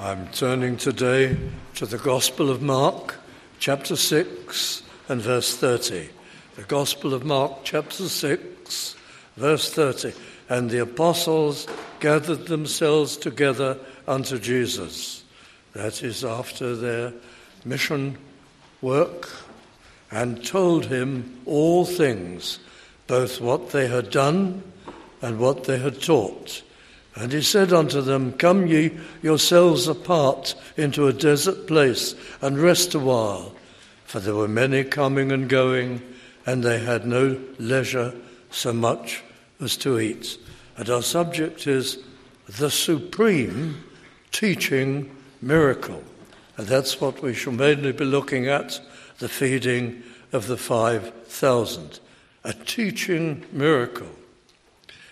I'm turning today to the Gospel of Mark, chapter 6 and verse 30. The Gospel of Mark, chapter 6, verse 30. And the apostles gathered themselves together unto Jesus. That is after their mission work, and told him all things, both what they had done and what they had taught. And he said unto them, Come ye yourselves apart into a desert place and rest a while. For there were many coming and going, and they had no leisure so much as to eat. And our subject is the supreme teaching miracle. And that's what we shall mainly be looking at the feeding of the 5,000. A teaching miracle.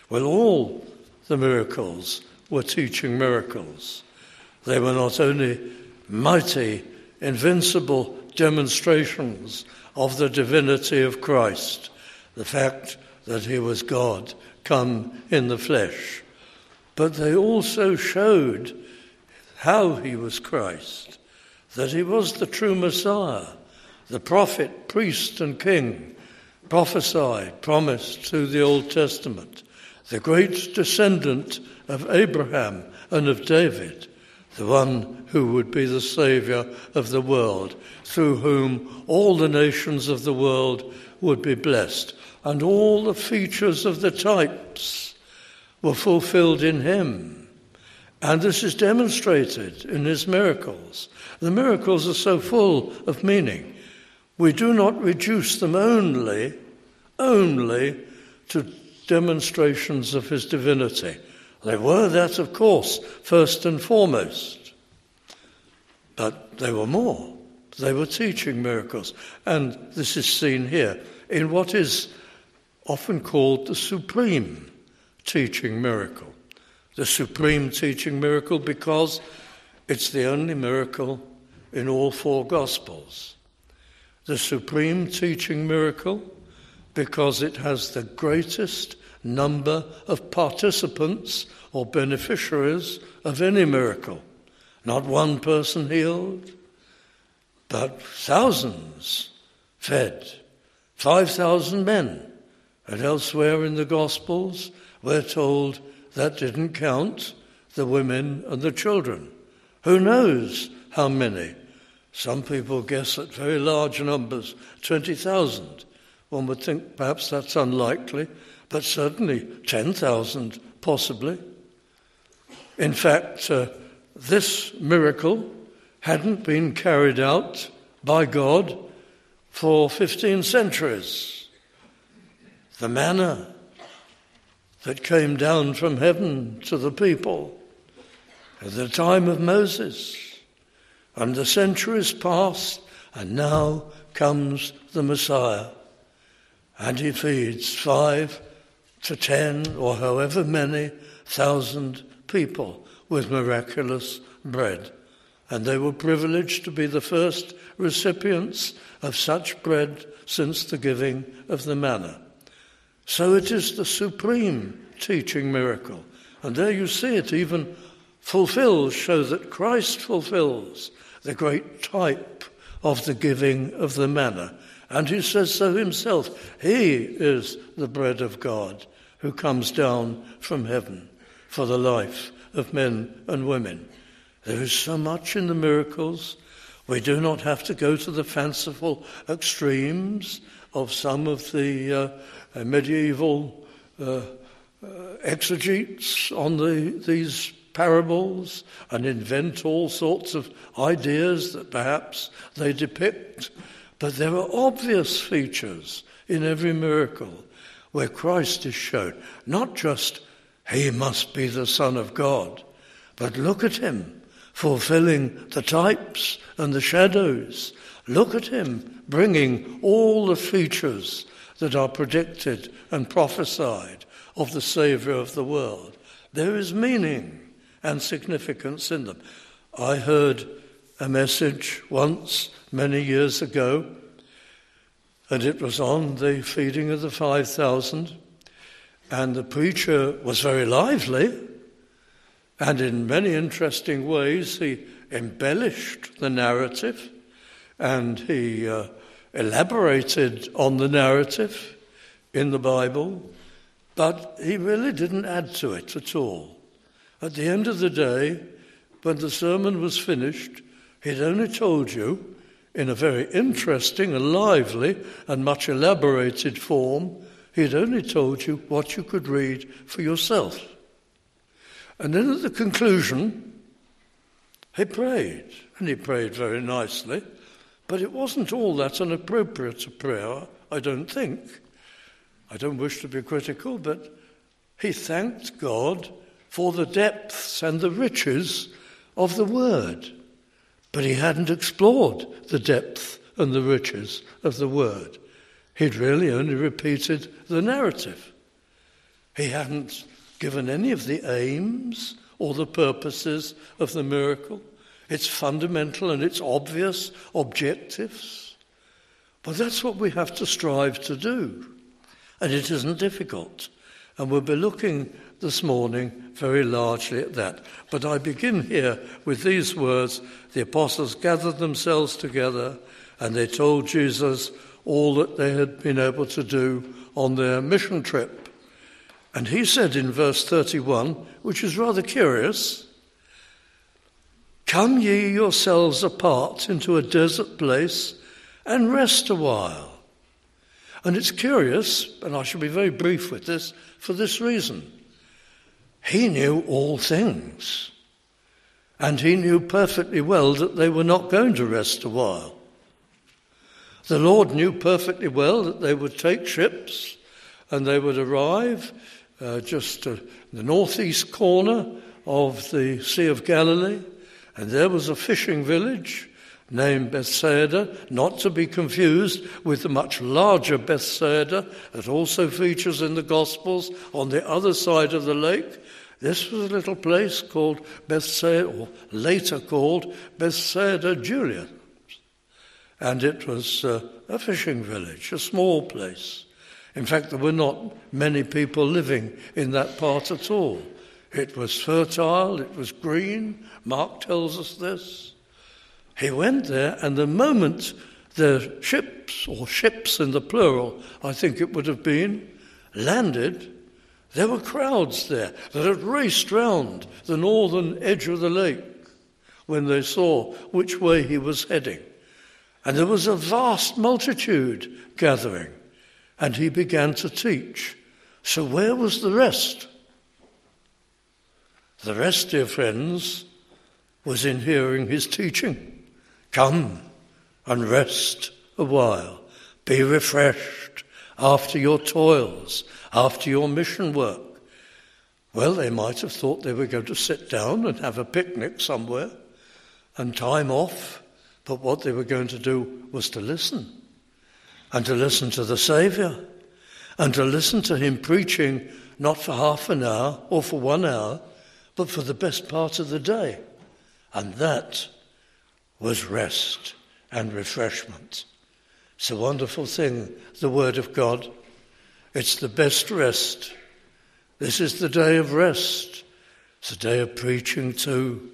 Well, all the miracles were teaching miracles. They were not only mighty, invincible demonstrations of the divinity of Christ, the fact that he was God come in the flesh, but they also showed how he was Christ, that he was the true Messiah, the prophet, priest, and king, prophesied, promised through the Old Testament, the great descendant of Abraham and of David, the one who would be the Saviour of the world, through whom all the nations of the world would be blessed. And all the features of the types were fulfilled in him. And this is demonstrated in his miracles. The miracles are so full of meaning. We do not reduce them only, only to demonstrations of his divinity. They were that, of course, first and foremost. But they were more. They were teaching miracles. And this is seen here in what is often called the supreme teaching miracle. The supreme teaching miracle because it's the only miracle in all four Gospels. The supreme teaching miracle because it has the greatest number of participants or beneficiaries of any miracle. Not one person healed, but thousands fed, 5,000 men. And elsewhere in the Gospels, we're told that didn't count the women and the children. Who knows how many? Some people guess at very large numbers, 20,000. One would think perhaps that's unlikely, but certainly 10,000 possibly. In fact, uh, this miracle hadn't been carried out by God for 15 centuries. The manna that came down from heaven to the people at the time of Moses, and the centuries passed, and now comes the Messiah and he feeds five to ten or however many thousand people with miraculous bread. And they were privileged to be the first recipients of such bread since the giving of the manna. So it is the supreme teaching miracle. And there you see it even fulfills, show that Christ fulfills the great type of the giving of the manna. And he says so himself. He is the bread of God who comes down from heaven for the life of men and women. There is so much in the miracles. We do not have to go to the fanciful extremes of some of the uh, medieval uh, uh, exegetes on the, these parables and invent all sorts of ideas that perhaps they depict. But there are obvious features in every miracle where Christ is shown. Not just, he must be the Son of God, but look at him fulfilling the types and the shadows. Look at him bringing all the features that are predicted and prophesied of the Saviour of the world. There is meaning and significance in them. I heard a message once, many years ago, and it was on the feeding of the 5,000. And the preacher was very lively, And in many interesting ways, he embellished the narrative and he uh, elaborated on the narrative in the Bible, but he really didn't add to it at all. At the end of the day, when the sermon was finished, he'd only told you, in a very interesting and lively and much elaborated form, he'd only told you what you could read for yourself. And then at the conclusion, he prayed, and he prayed very nicely, but it wasn't all that inappropriate a prayer, I don't think. I don't wish to be critical, but he thanked God for the depths and the riches of the Word. But he hadn't explored the depth and the riches of the Word. He'd really only repeated the narrative. He hadn't given any of the aims or the purposes of the miracle, its fundamental and its obvious objectives. But that's what we have to strive to do. And it isn't difficult. And we'll be looking this morning very largely at that. But I begin here with these words The apostles gathered themselves together and they told Jesus all that they had been able to do on their mission trip. And he said in verse 31, which is rather curious Come ye yourselves apart into a desert place and rest a while. And it's curious, and I shall be very brief with this, for this reason. He knew all things. And he knew perfectly well that they were not going to rest a while. The Lord knew perfectly well that they would take ships and they would arrive uh, just uh, the northeast corner of the Sea of Galilee, and there was a fishing village named Bethsaida, not to be confused with the much larger Bethsaida that also features in the Gospels on the other side of the lake. This was a little place called Bethsaida, or later called Bethsaida Julia. And it was uh, a fishing village, a small place. In fact, there were not many people living in that part at all. It was fertile, it was green. Mark tells us this. He went there, and the moment the ships, or ships in the plural, I think it would have been, landed, there were crowds there that had raced round the northern edge of the lake when they saw which way he was heading. And there was a vast multitude gathering and he began to teach. So, where was the rest? The rest, dear friends, was in hearing his teaching. Come and rest a while. Be refreshed after your toils, after your mission work. Well, they might have thought they were going to sit down and have a picnic somewhere and time off, but what they were going to do was to listen and to listen to the Saviour and to listen to him preaching not for half an hour or for one hour, but for the best part of the day. And that was rest and refreshment. It's a wonderful thing, the Word of God. It's the best rest. This is the day of rest. It's a day of preaching too,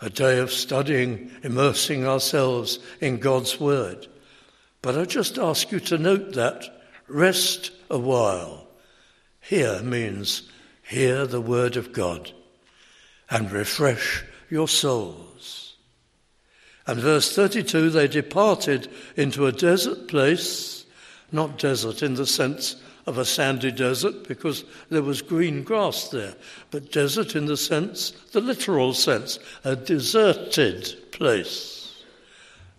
a day of studying, immersing ourselves in God's Word. But I just ask you to note that rest a while. Hear means hear the word of God and refresh your souls. And verse 32 they departed into a desert place, not desert in the sense of a sandy desert because there was green grass there, but desert in the sense, the literal sense, a deserted place.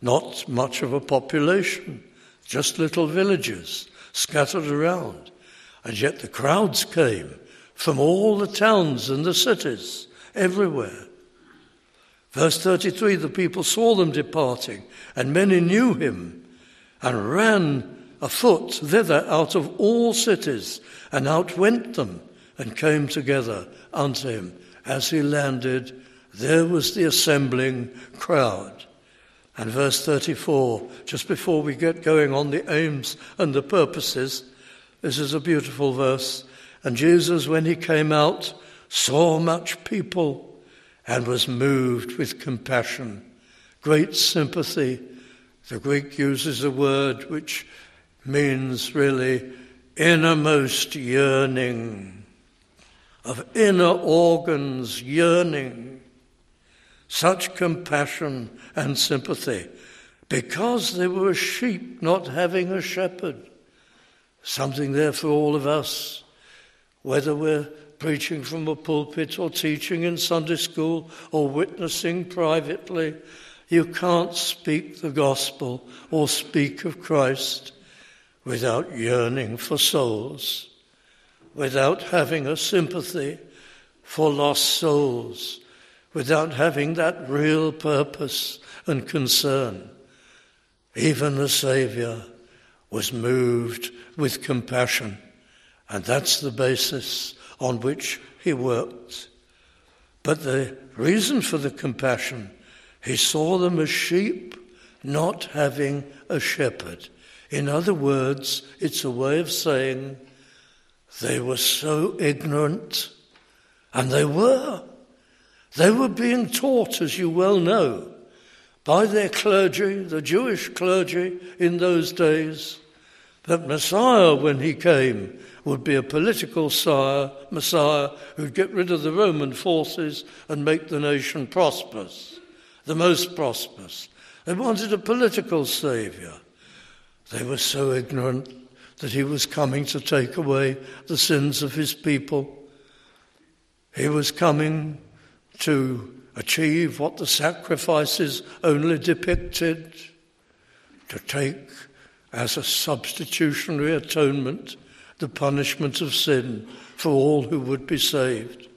Not much of a population, just little villages scattered around. And yet the crowds came from all the towns and the cities, everywhere. Verse 33 the people saw them departing, and many knew him, and ran afoot thither out of all cities, and outwent them, and came together unto him. As he landed, there was the assembling crowd. And verse 34, just before we get going on the aims and the purposes, this is a beautiful verse. And Jesus, when he came out, saw much people and was moved with compassion, great sympathy. The Greek uses a word which means really innermost yearning, of inner organs yearning, such compassion and sympathy, because they were sheep not having a shepherd. Something there for all of us, whether we're preaching from a pulpit or teaching in Sunday school or witnessing privately. You can't speak the gospel or speak of Christ without yearning for souls, without having a sympathy for lost souls, without having that real purpose and concern. Even the Saviour was moved with compassion, and that's the basis on which he worked. But the reason for the compassion, he saw them as sheep not having a shepherd. In other words, it's a way of saying they were so ignorant, and they were. They were being taught, as you well know, by their clergy, the Jewish clergy in those days, that Messiah, when he came, would be a political sire, Messiah who'd get rid of the Roman forces and make the nation prosperous, the most prosperous. They wanted a political saviour. They were so ignorant that he was coming to take away the sins of his people. He was coming to achieve what the sacrifices only depicted, to take as a substitutionary atonement the punishment of sin for all who would be saved.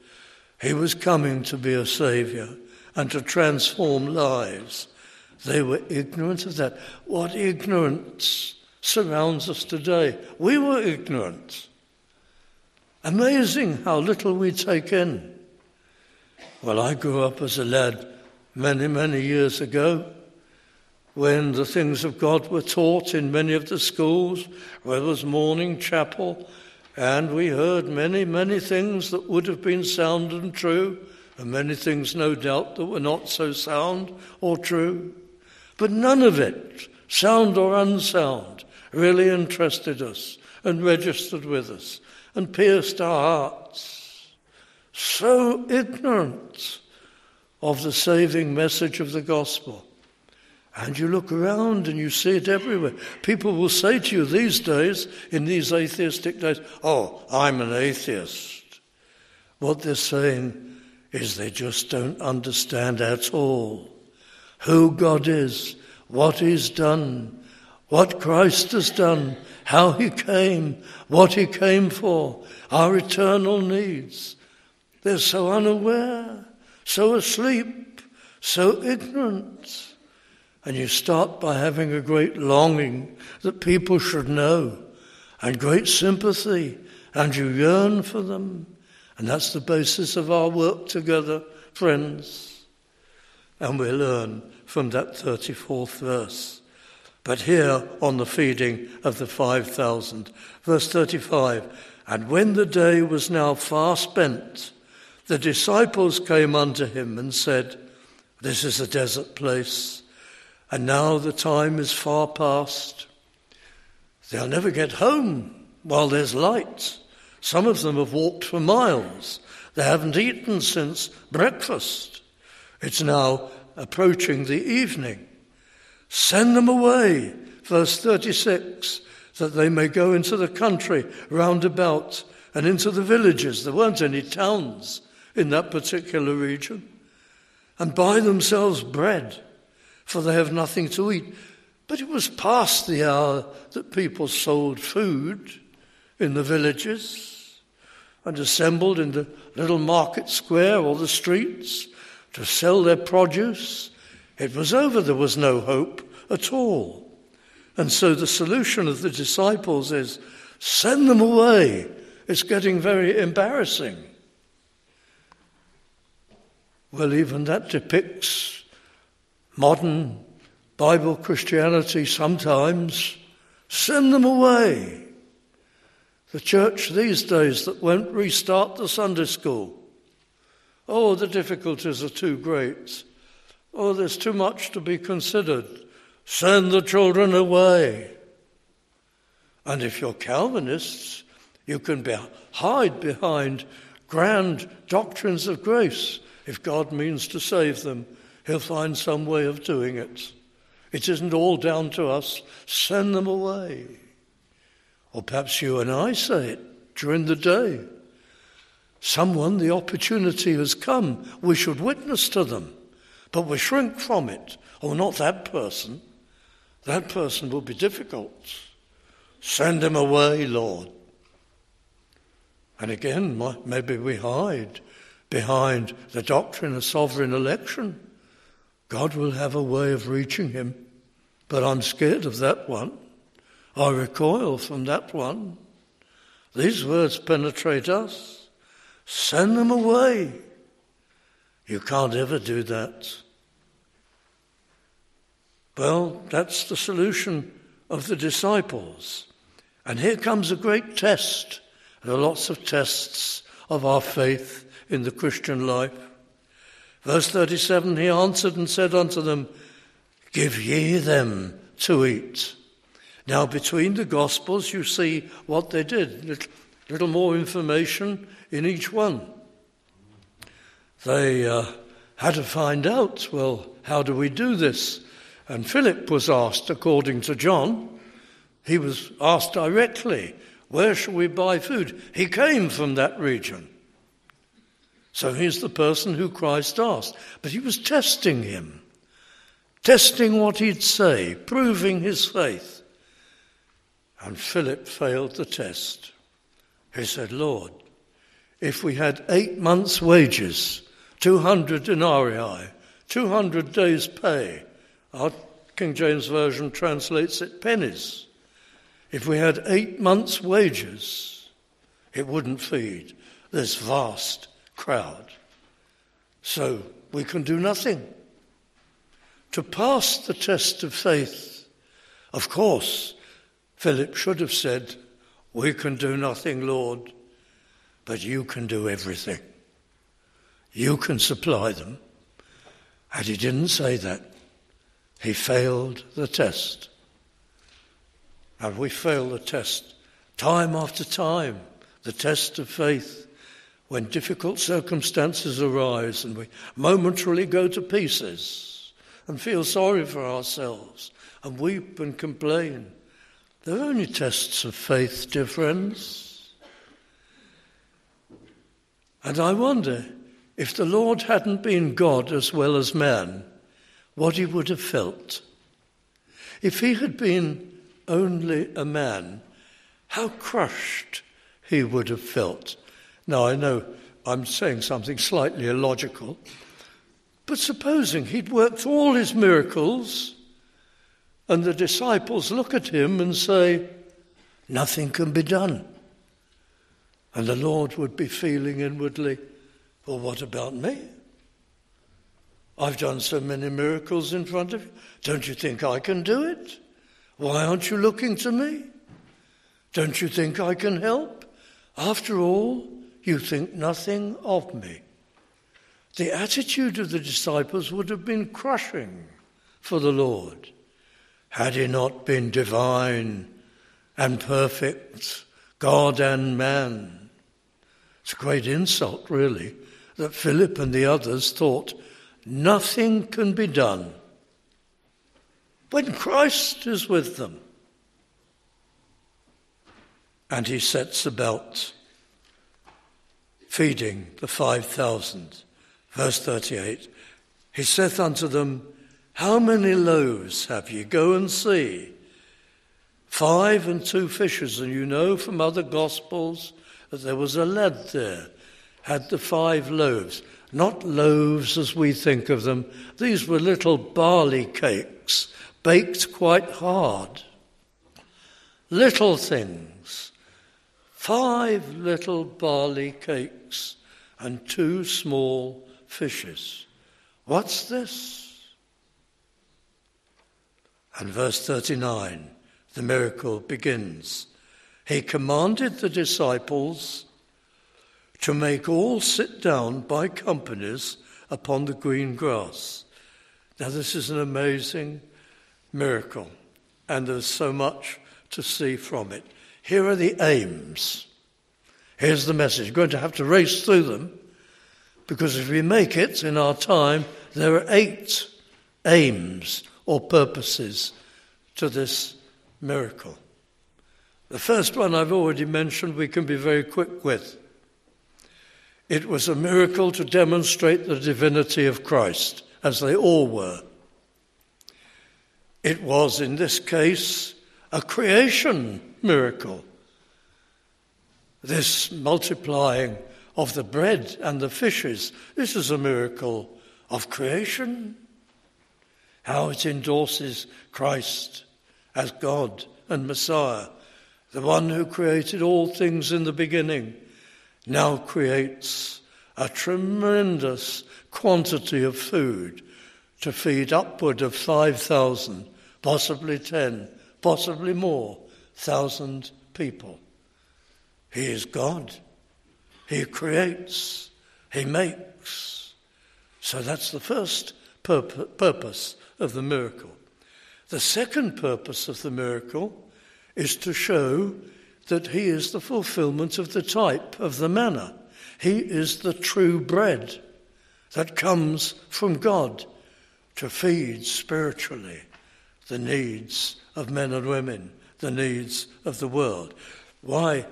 He was coming to be a saviour and to transform lives. They were ignorant of that. What ignorance surrounds us today? We were ignorant. Amazing how little we take in. Well, I grew up as a lad many, many years ago when the things of God were taught in many of the schools, where there was morning chapel, and we heard many, many things that would have been sound and true, and many things, no doubt, that were not so sound or true. But none of it, sound or unsound, really interested us and registered with us and pierced our hearts. So ignorant of the saving message of the gospel. And you look around and you see it everywhere. People will say to you these days, in these atheistic days, Oh, I'm an atheist. What they're saying is they just don't understand at all who God is, what He's done, what Christ has done, how He came, what He came for, our eternal needs. They're so unaware, so asleep, so ignorant. And you start by having a great longing that people should know and great sympathy, and you yearn for them. And that's the basis of our work together, friends. And we learn from that 34th verse. But here on the feeding of the 5,000, verse 35 And when the day was now far spent, the disciples came unto him and said, This is a desert place and now the time is far past. They'll never get home while there's light. Some of them have walked for miles. They haven't eaten since breakfast. It's now approaching the evening. Send them away, verse 36, that they may go into the country round about and into the villages. There weren't any towns in that particular region. And buy themselves bread for they have nothing to eat. But it was past the hour that people sold food in the villages and assembled in the little market square or the streets to sell their produce. It was over, there was no hope at all. And so the solution of the disciples is send them away. It's getting very embarrassing. Well, even that depicts modern Bible Christianity sometimes send them away. The church these days that won't restart the Sunday school Oh, the difficulties are too great. Oh, there's too much to be considered. Send the children away. And if you're Calvinists, you can be, hide behind grand doctrines of grace. If God means to save them, He'll find some way of doing it. It isn't all down to us. Send them away. Or perhaps you and I say it during the day. Someone, the opportunity has come. We should witness to them, but we shrink from it. Oh, not that person. That person will be difficult. Send him away, Lord. And again, maybe we hide behind the doctrine of sovereign election. God will have a way of reaching him, but I'm scared of that one. I recoil from that one. These words penetrate us. Send them away. You can't ever do that. Well, that's the solution of the disciples. And here comes a great test. There are lots of tests of our faith in the Christian life. Verse 37 He answered and said unto them, Give ye them to eat. Now, between the Gospels, you see what they did. Little, little more information in each one. They uh, had to find out, well, how do we do this? And Philip was asked, according to John, he was asked directly, Where shall we buy food? He came from that region. So he's the person who Christ asked. But he was testing him, testing what he'd say, proving his faith. And Philip failed the test. He said, Lord, if we had eight months' wages, 200 denarii, 200 days' pay, our King James Version translates it pennies. If we had eight months' wages, it wouldn't feed this vast crowd. So we can do nothing. To pass the test of faith, of course, Philip should have said, We can do nothing, Lord, but you can do everything. You can supply them. And he didn't say that. He failed the test. And we fail the test time after time, the test of faith, when difficult circumstances arise and we momentarily go to pieces and feel sorry for ourselves and weep and complain. They're only tests of faith, dear friends. And I wonder if the Lord hadn't been God as well as man, what he would have felt. If he had been only a man, how crushed he would have felt. Now, I know I'm saying something slightly illogical, but supposing he'd worked all his miracles and the disciples look at him and say, Nothing can be done. And the Lord would be feeling inwardly, Well, what about me? I've done so many miracles in front of you. Don't you think I can do it? Why aren't you looking to me? Don't you think I can help? After all, you think nothing of me. The attitude of the disciples would have been crushing for the Lord had he not been divine and perfect, God and man. It's a great insult, really, that Philip and the others thought nothing can be done when Christ is with them. And he sets about feeding the 5,000. Verse 38 He saith unto them, how many loaves have ye? Go and see. Five and two fishes, and you know from other Gospels that there was a lad there, had the five loaves. Not loaves as we think of them, these were little barley cakes, baked quite hard. Little things. Five little barley cakes and two small fishes. What's this? And verse 39, the miracle begins. He commanded the disciples to make all sit down by companies upon the green grass. Now, this is an amazing miracle, and there's so much to see from it. Here are the aims. Here's the message. You're going to have to race through them because if we make it in our time, there are eight aims or purposes to this miracle. The first one I've already mentioned, we can be very quick with. It was a miracle to demonstrate the divinity of Christ, as they all were. It was, in this case, a creation miracle. This multiplying of the bread and the fishes, this is a miracle of creation. How it endorses Christ as God and Messiah, the one who created all things in the beginning, now creates a tremendous quantity of food to feed upward of 5,000, possibly 10, possibly more, thousand people. He is God. He creates. He makes. So that's the first purpose of the miracle. The second purpose of the miracle is to show that he is the fulfillment of the type of the manna. He is the true bread that comes from God to feed spiritually the needs of men and women, the needs of the world. Why?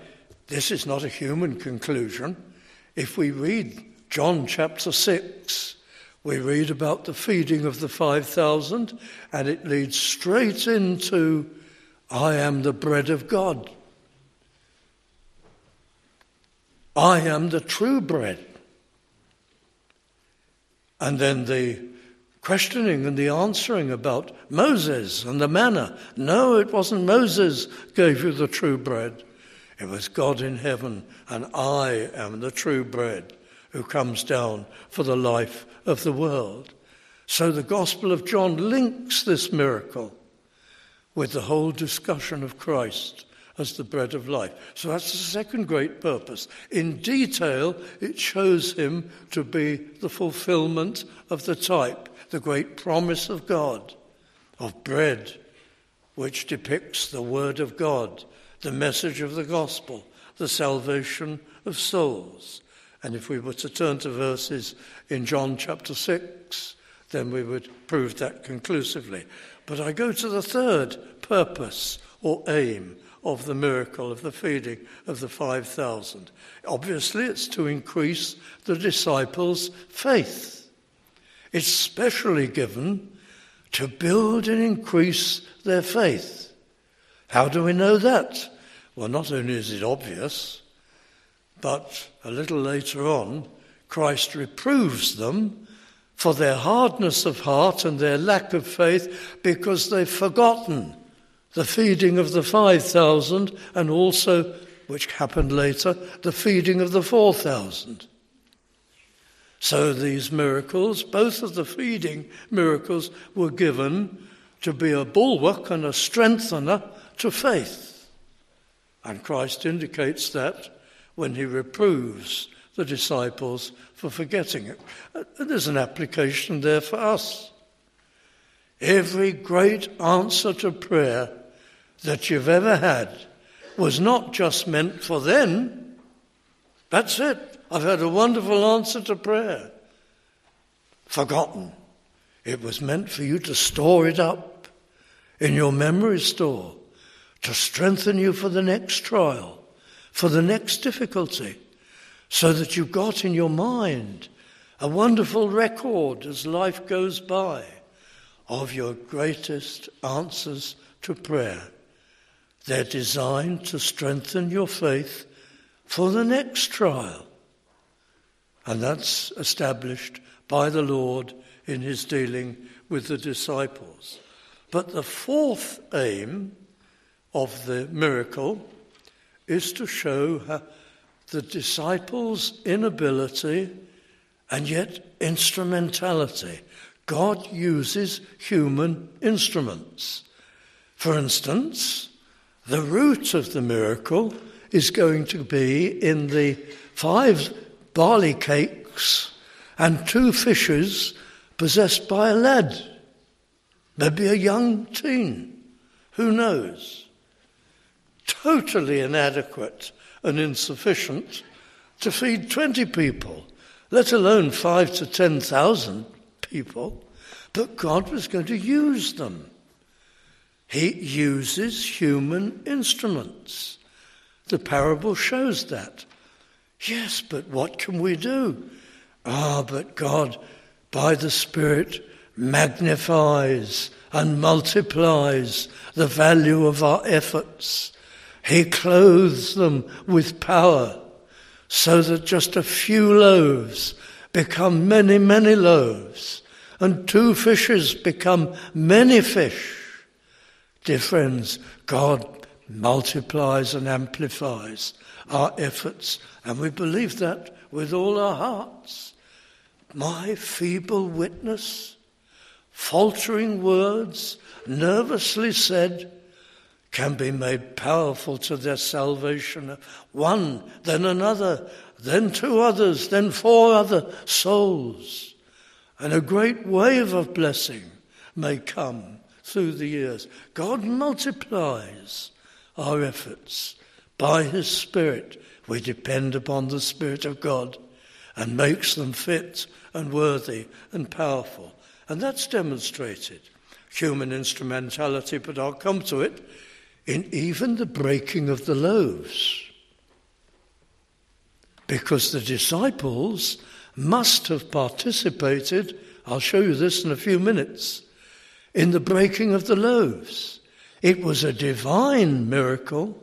This is not a human conclusion. If we read John chapter 6, we read about the feeding of the 5,000, and it leads straight into I am the bread of God. I am the true bread. And then the questioning and the answering about Moses and the manna. No, it wasn't Moses gave you the true bread. It was God in heaven, and I am the true bread who comes down for the life of the world. So the Gospel of John links this miracle with the whole discussion of Christ as the bread of life. So that's the second great purpose. In detail, it shows him to be the fulfillment of the type, the great promise of God, of bread, which depicts the Word of God, the message of the gospel, the salvation of souls. And if we were to turn to verses in John chapter 6, then we would prove that conclusively. But I go to the third purpose or aim of the miracle of the feeding of the 5,000. Obviously, it's to increase the disciples' faith. It's specially given to build and increase their faith. How do we know that? Well, not only is it obvious, but a little later on, Christ reproves them for their hardness of heart and their lack of faith because they've forgotten the feeding of the 5,000 and also, which happened later, the feeding of the 4,000. So these miracles, both of the feeding miracles, were given to be a bulwark and a strengthener to faith. And Christ indicates that when he reproves the disciples for forgetting it. There's an application there for us. Every great answer to prayer that you've ever had was not just meant for then. That's it. I've had a wonderful answer to prayer. Forgotten. It was meant for you to store it up in your memory store, to strengthen you for the next trial, for the next difficulty, so that you've got in your mind a wonderful record as life goes by of your greatest answers to prayer. They're designed to strengthen your faith for the next trial. And that's established by the Lord in his dealing with the disciples. But the fourth aim of the miracle is to show the disciples' inability and yet instrumentality. God uses human instruments. For instance, the root of the miracle is going to be in the five barley cakes and two fishes possessed by a lad, maybe a young teen, who knows? Totally inadequate and insufficient to feed 20 people, let alone five to 10,000 people. But God was going to use them. He uses human instruments. The parable shows that. Yes, but what can we do? Ah, but God, by the Spirit, magnifies and multiplies the value of our efforts. He clothes them with power so that just a few loaves become many, many loaves, and two fishes become many fish. Dear friends, God multiplies and amplifies our efforts, and we believe that with all our hearts. My feeble witness, faltering words, nervously said, can be made powerful to their salvation. One, then another, then two others, then four other souls. And a great wave of blessing may come through the years. God multiplies our efforts. By His Spirit, we depend upon the Spirit of God and makes them fit and worthy and powerful. And that's demonstrated. Human instrumentality, but I'll come to it, in even the breaking of the loaves. Because the disciples must have participated, I'll show you this in a few minutes, in the breaking of the loaves. It was a divine miracle,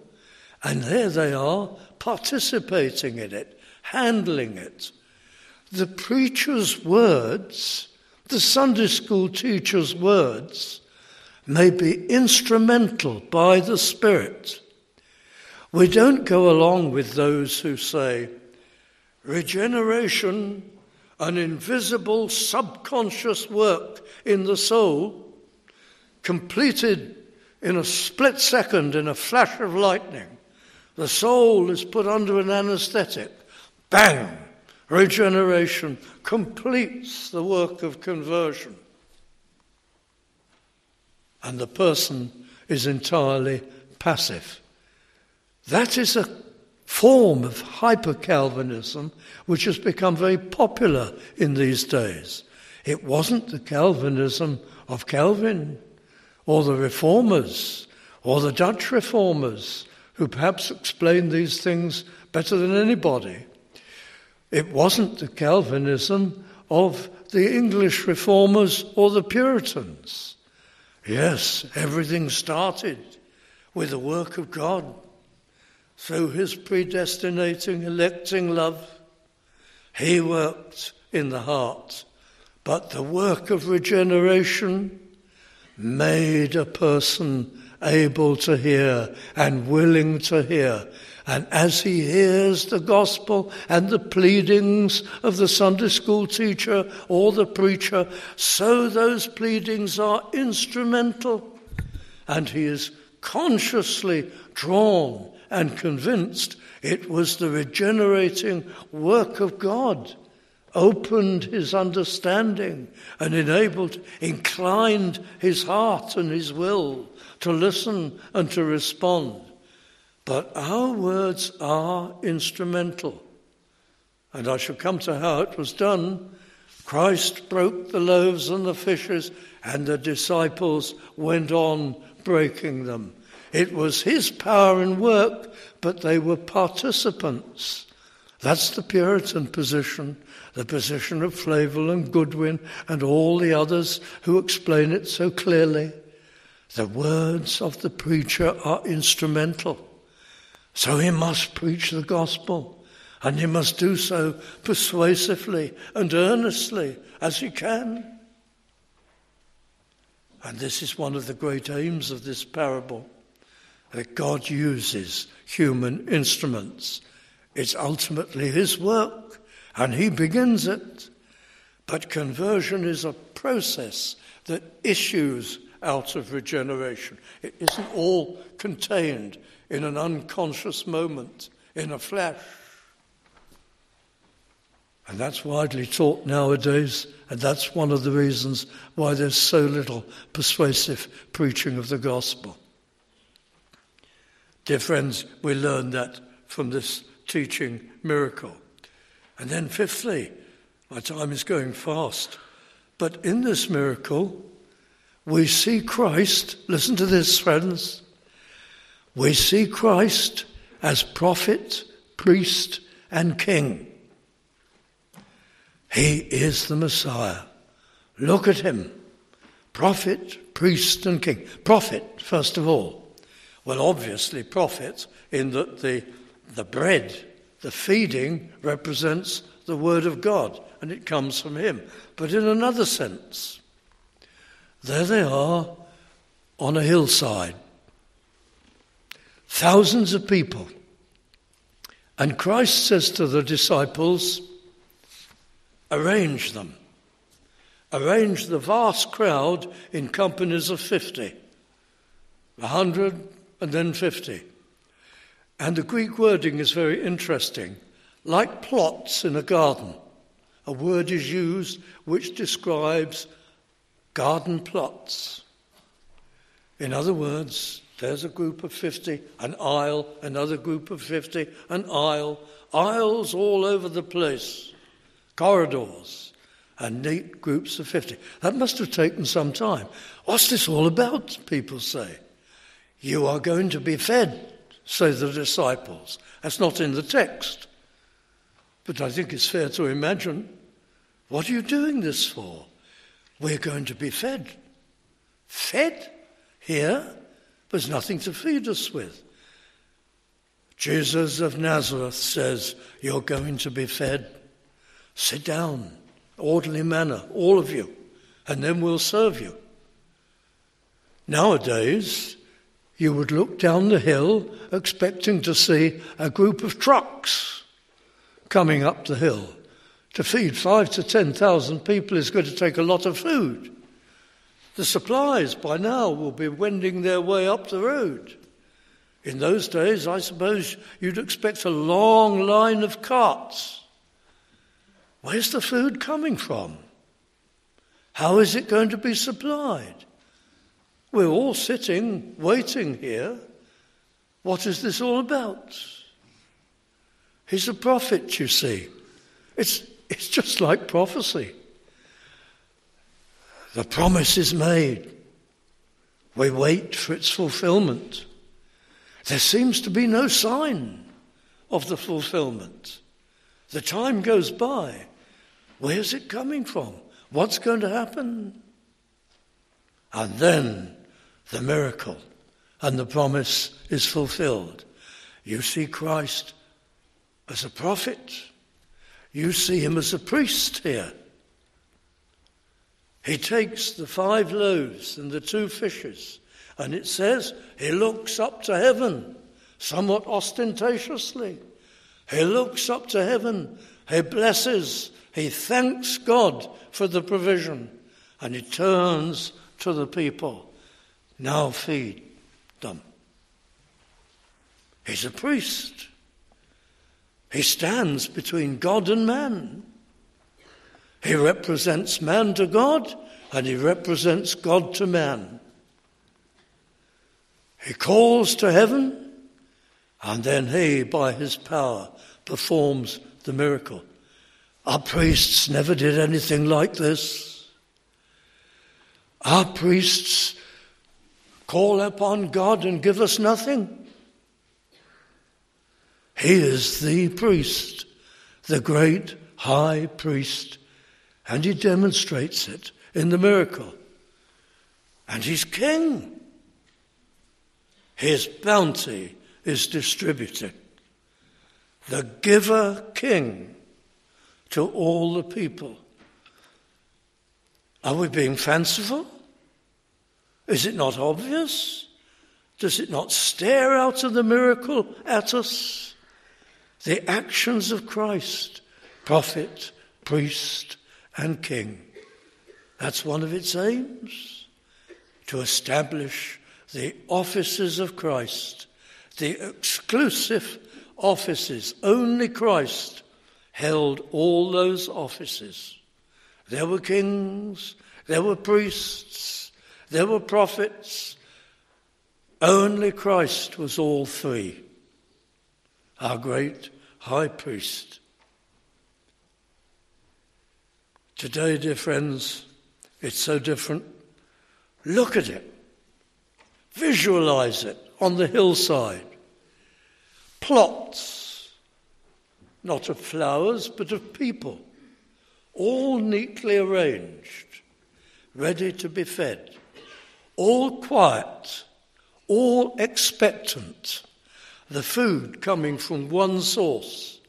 and there they are participating in it, handling it. The preacher's words, the Sunday school teacher's words, may be instrumental by the Spirit. We don't go along with those who say, regeneration, an invisible subconscious work in the soul, completed in a split second, in a flash of lightning. The soul is put under an anesthetic. Bang! Regeneration completes the work of conversion. And the person is entirely passive. That is a form of hyper Calvinism which has become very popular in these days. It wasn't the Calvinism of Calvin or the reformers, or the Dutch reformers, who perhaps explained these things better than anybody. It wasn't the Calvinism of the English reformers or the Puritans. Yes, everything started with the work of God through his predestinating, electing love. He worked in the heart. But the work of regeneration made a person able to hear and willing to hear. And as he hears the gospel and the pleadings of the Sunday school teacher or the preacher, so those pleadings are instrumental. And he is consciously drawn and convinced it was the regenerating work of God opened his understanding and enabled, inclined his heart and his will to listen and to respond. But our words are instrumental. And I shall come to how it was done. Christ broke the loaves and the fishes, and the disciples went on breaking them. It was his power and work, but they were participants. That's the Puritan position the position of Flavel and Goodwin and all the others who explain it so clearly. The words of the preacher are instrumental. So he must preach the gospel, and he must do so persuasively and earnestly as he can. And this is one of the great aims of this parable that God uses human instruments. It's ultimately his work and he begins it. But conversion is a process that issues out of regeneration. It isn't all contained in an unconscious moment, in a flash. And that's widely taught nowadays, and that's one of the reasons why there's so little persuasive preaching of the gospel. Dear friends, we learn that from this teaching miracle. And then, fifthly, my time is going fast, but in this miracle, we see Christ, listen to this, friends, we see Christ as prophet, priest, and king. He is the Messiah. Look at him prophet, priest, and king. Prophet, first of all. Well, obviously, prophet, in that the, the bread, the feeding, represents the Word of God, and it comes from Him. But in another sense, there they are on a hillside, thousands of people. And Christ says to the disciples, Arrange them. Arrange the vast crowd in companies of 50, 100, and then 50. And the Greek wording is very interesting. Like plots in a garden, a word is used which describes garden plots. In other words, there's a group of 50, an aisle, another group of 50, an aisle, aisles all over the place, corridors, and neat groups of 50. That must have taken some time. What's this all about? People say. You are going to be fed, say the disciples. That's not in the text. But I think it's fair to imagine what are you doing this for? We're going to be fed. Fed? Here? There's nothing to feed us with. Jesus of Nazareth says, You're going to be fed. Sit down, orderly manner, all of you, and then we'll serve you. Nowadays, you would look down the hill expecting to see a group of trucks coming up the hill. To feed five to ten thousand people is going to take a lot of food. The supplies by now will be wending their way up the road. In those days, I suppose you'd expect a long line of carts. Where's the food coming from? How is it going to be supplied? We're all sitting, waiting here. What is this all about? He's a prophet, you see. It's, it's just like prophecy. The promise is made. We wait for its fulfillment. There seems to be no sign of the fulfillment. The time goes by. Where's it coming from? What's going to happen? And then the miracle and the promise is fulfilled. You see Christ as a prophet, you see him as a priest here. He takes the five loaves and the two fishes, and it says he looks up to heaven, somewhat ostentatiously. He looks up to heaven, he blesses, he thanks God for the provision, and he turns to the people now feed them. He's a priest. He stands between God and man. He represents man to God and he represents God to man. He calls to heaven and then he, by his power, performs the miracle. Our priests never did anything like this. Our priests call upon God and give us nothing. He is the priest, the great high priest, and he demonstrates it in the miracle. And he's king. His bounty is distributed. The giver king to all the people. Are we being fanciful? Is it not obvious? Does it not stare out of the miracle at us? The actions of Christ, prophet, priest, and king. That's one of its aims to establish the offices of Christ, the exclusive offices. Only Christ held all those offices. There were kings, there were priests, there were prophets. Only Christ was all three, our great high priest. Today, dear friends, it's so different. Look at it. Visualize it on the hillside. Plots, not of flowers, but of people, all neatly arranged, ready to be fed, all quiet, all expectant, the food coming from one source,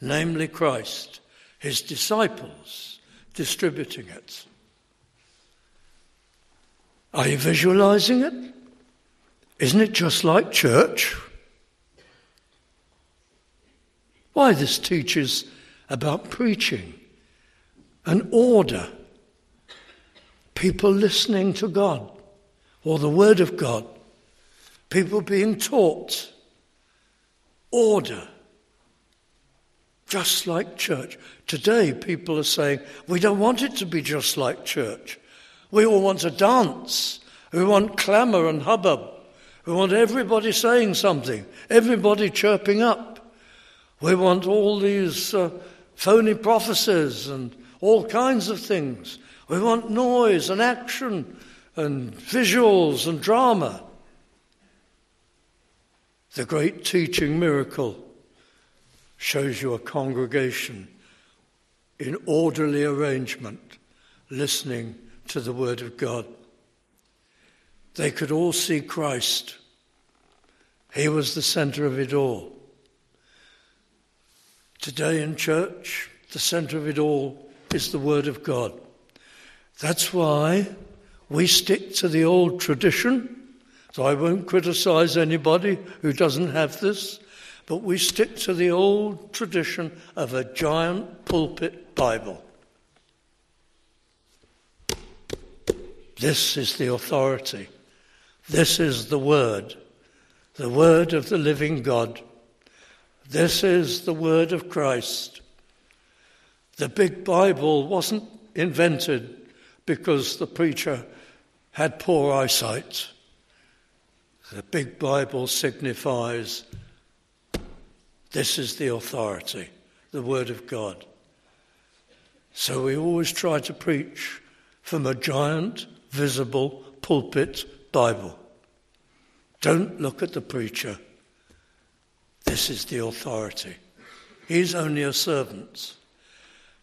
namely Christ, his disciples distributing it. Are you visualizing it? Isn't it just like church? Why, this teaches about preaching and order, people listening to God or the Word of God, people being taught, order, just like church. Today, people are saying, we don't want it to be just like church. We all want to dance. We want clamour and hubbub. We want everybody saying something, everybody chirping up. We want all these uh, phony prophecies and all kinds of things. We want noise and action and visuals and drama. The great teaching miracle shows you a congregation in orderly arrangement listening to the Word of God. They could all see Christ. He was the center of it all. Today in church, the center of it all is the Word of God. That's why we stick to the old tradition. So I won't criticize anybody who doesn't have this, but we stick to the old tradition of a giant pulpit Bible. This is the authority. This is the Word, the Word of the living God. This is the Word of Christ. The big Bible wasn't invented because the preacher had poor eyesight. The big Bible signifies this is the authority, the Word of God. So we always try to preach from a giant, visible pulpit Bible. Don't look at the preacher. This is the authority. He's only a servant.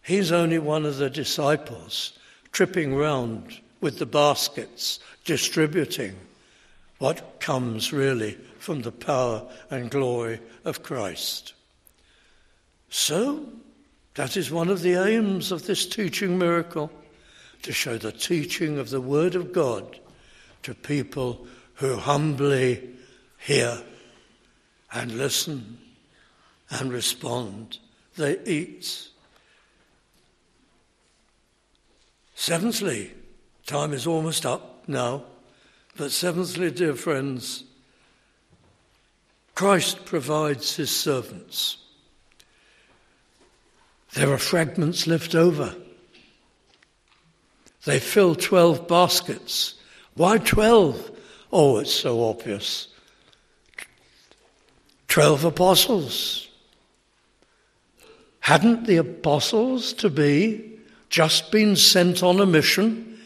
He's only one of the disciples tripping round with the baskets, distributing what comes really from the power and glory of Christ. So, that is one of the aims of this teaching miracle to show the teaching of the Word of God to people who humbly hear and listen and respond. They eat Seventhly, time is almost up now, but seventhly, dear friends, Christ provides his servants. There are fragments left over. They fill 12 baskets. Why 12? Oh, it's so obvious. 12 apostles. Hadn't the apostles to be just been sent on a mission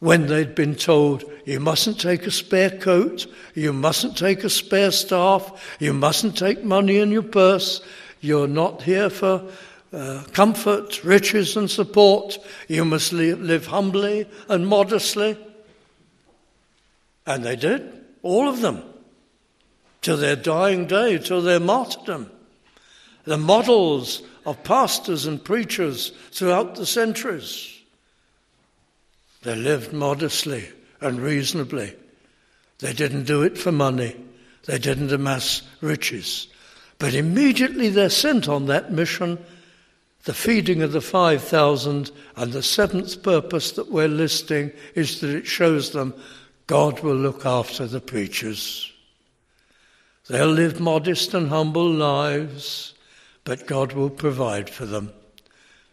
when they'd been told, you mustn't take a spare coat, you mustn't take a spare staff, you mustn't take money in your purse, you're not here for uh, comfort, riches, and support, you must live, live humbly and modestly. And they did, all of them, till their dying day, till their martyrdom. The models of pastors and preachers throughout the centuries. They lived modestly and reasonably. They didn't do it for money. They didn't amass riches. But immediately they're sent on that mission, the feeding of the 5,000, and the seventh purpose that we're listing is that it shows them God will look after the preachers. They'll live modest and humble lives but God will provide for them.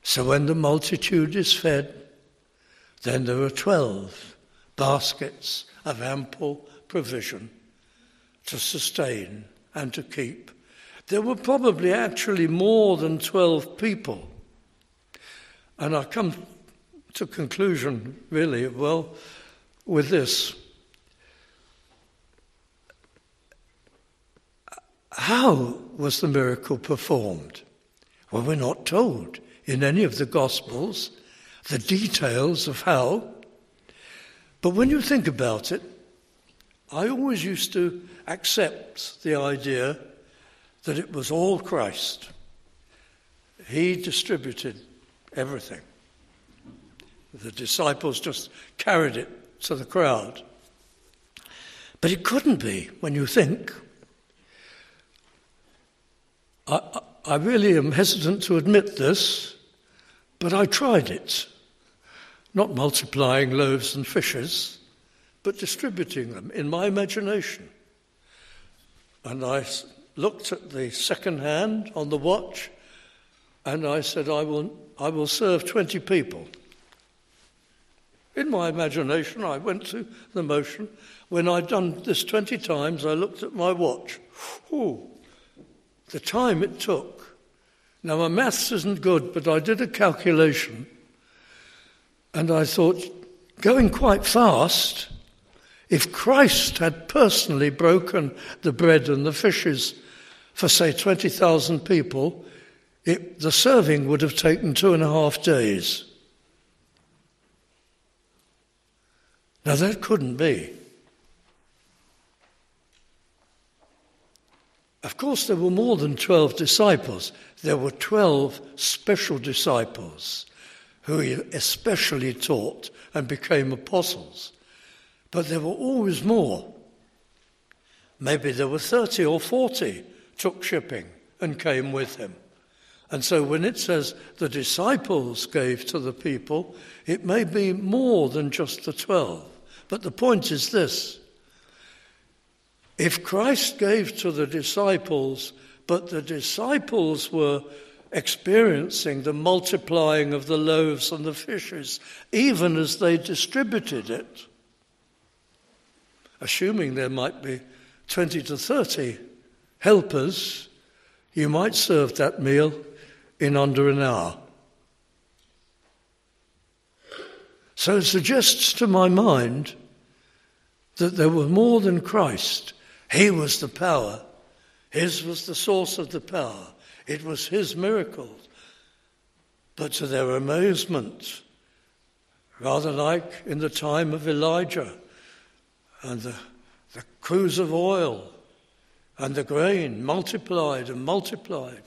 So when the multitude is fed, then there are 12 baskets of ample provision to sustain and to keep. There were probably actually more than 12 people. And I come to conclusion really well with this. How was the miracle performed? Well, we're not told in any of the Gospels the details of how. But when you think about it, I always used to accept the idea that it was all Christ. He distributed everything. The disciples just carried it to the crowd. But it couldn't be when you think. I, I really am hesitant to admit this, but I tried it. Not multiplying loaves and fishes, but distributing them in my imagination. And I looked at the second hand on the watch and I said, I will, I will serve 20 people. In my imagination, I went through the motion. When I'd done this 20 times, I looked at my watch. Ooh, the time it took. Now, my maths isn't good, but I did a calculation and I thought, going quite fast, if Christ had personally broken the bread and the fishes for, say, 20,000 people, it, the serving would have taken two and a half days. Now, that couldn't be. Of course, there were more than 12 disciples. There were 12 special disciples who he especially taught and became apostles. But there were always more. Maybe there were 30 or 40 took shipping and came with him. And so when it says the disciples gave to the people, it may be more than just the 12. But the point is this if Christ gave to the disciples, but the disciples were experiencing the multiplying of the loaves and the fishes, even as they distributed it, assuming there might be 20 to 30 helpers, you might serve that meal in under an hour. So it suggests to my mind that there was more than Christ. He was the power, His was the source of the power. It was his miracle. But to their amazement, rather like in the time of Elijah and the, the cruse of oil and the grain multiplied and multiplied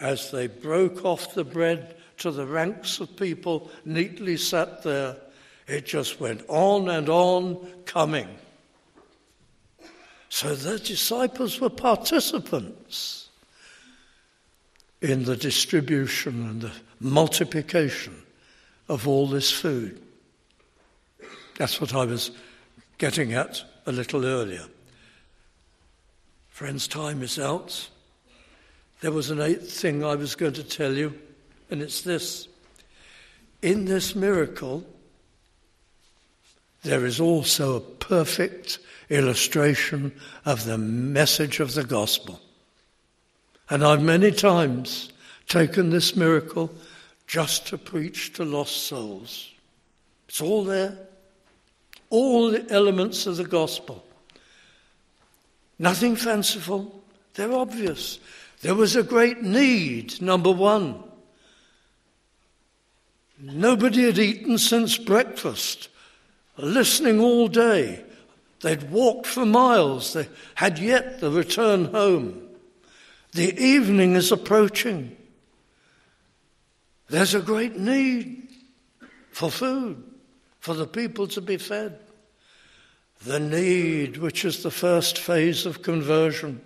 as they broke off the bread to the ranks of people neatly sat there. It just went on and on coming. So the disciples were participants in the distribution and the multiplication of all this food. That's what I was getting at a little earlier. Friends, time is out. There was an eighth thing I was going to tell you, and it's this. In this miracle, there is also a perfect illustration of the message of the gospel. And I've many times taken this miracle just to preach to lost souls. It's all there. All the elements of the gospel. Nothing fanciful. They're obvious. There was a great need, number one. Nobody had eaten since breakfast, listening all day. They'd walked for miles. They had yet the return home. The evening is approaching. There's a great need for food, for the people to be fed. The need, which is the first phase of conversion,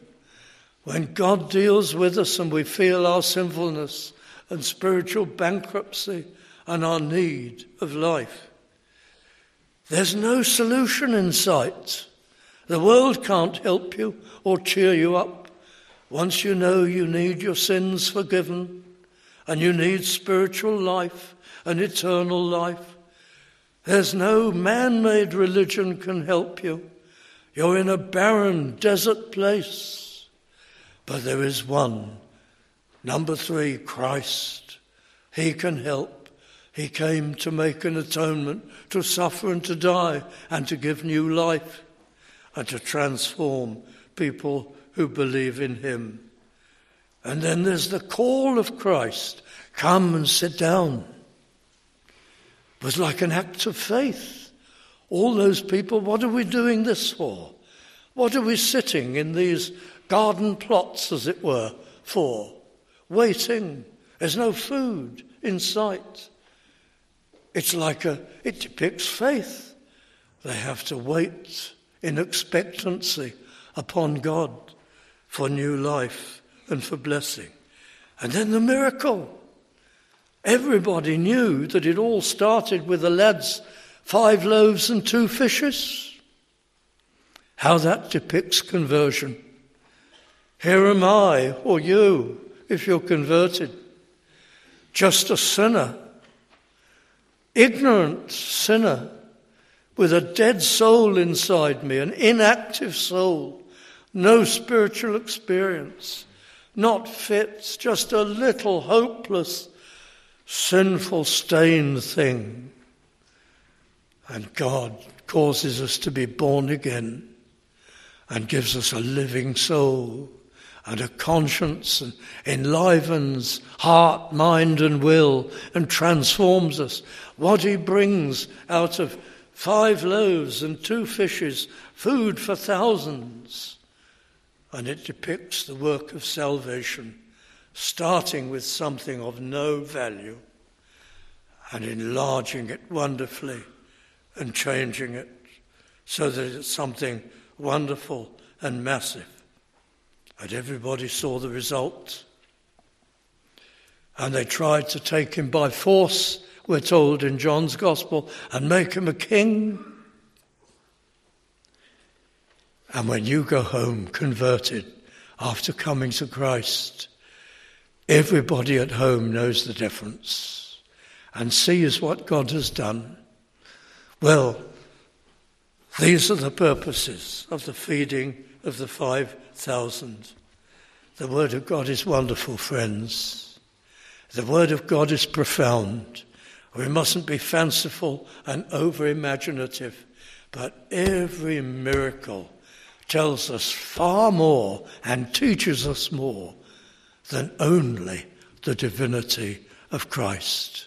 when God deals with us and we feel our sinfulness and spiritual bankruptcy and our need of life. There's no solution in sight. The world can't help you or cheer you up. Once you know you need your sins forgiven and you need spiritual life and eternal life, there's no man made religion can help you. You're in a barren desert place. But there is one. Number three, Christ. He can help. He came to make an atonement, to suffer and to die, and to give new life, and to transform people who believe in him. And then there's the call of Christ come and sit down. It was like an act of faith. All those people, what are we doing this for? What are we sitting in these garden plots, as it were, for? Waiting. There's no food in sight. It's like a, it depicts faith. They have to wait in expectancy upon God for new life and for blessing. And then the miracle. Everybody knew that it all started with the lad's five loaves and two fishes. How that depicts conversion. Here am I, or you, if you're converted, just a sinner, ignorant sinner, with a dead soul inside me, an inactive soul no spiritual experience, not fits, just a little hopeless, sinful, stained thing. And God causes us to be born again and gives us a living soul and a conscience and enlivens heart, mind, and will and transforms us. What He brings out of five loaves and two fishes, food for thousands and it depicts the work of salvation, starting with something of no value and enlarging it wonderfully and changing it so that it's something wonderful and massive. And everybody saw the result. And they tried to take him by force, we're told in John's Gospel, and make him a king. And when you go home converted after coming to Christ, everybody at home knows the difference and sees what God has done. Well, these are the purposes of the feeding of the 5,000. The Word of God is wonderful, friends. The Word of God is profound. We mustn't be fanciful and over imaginative, but every miracle tells us far more and teaches us more than only the divinity of Christ.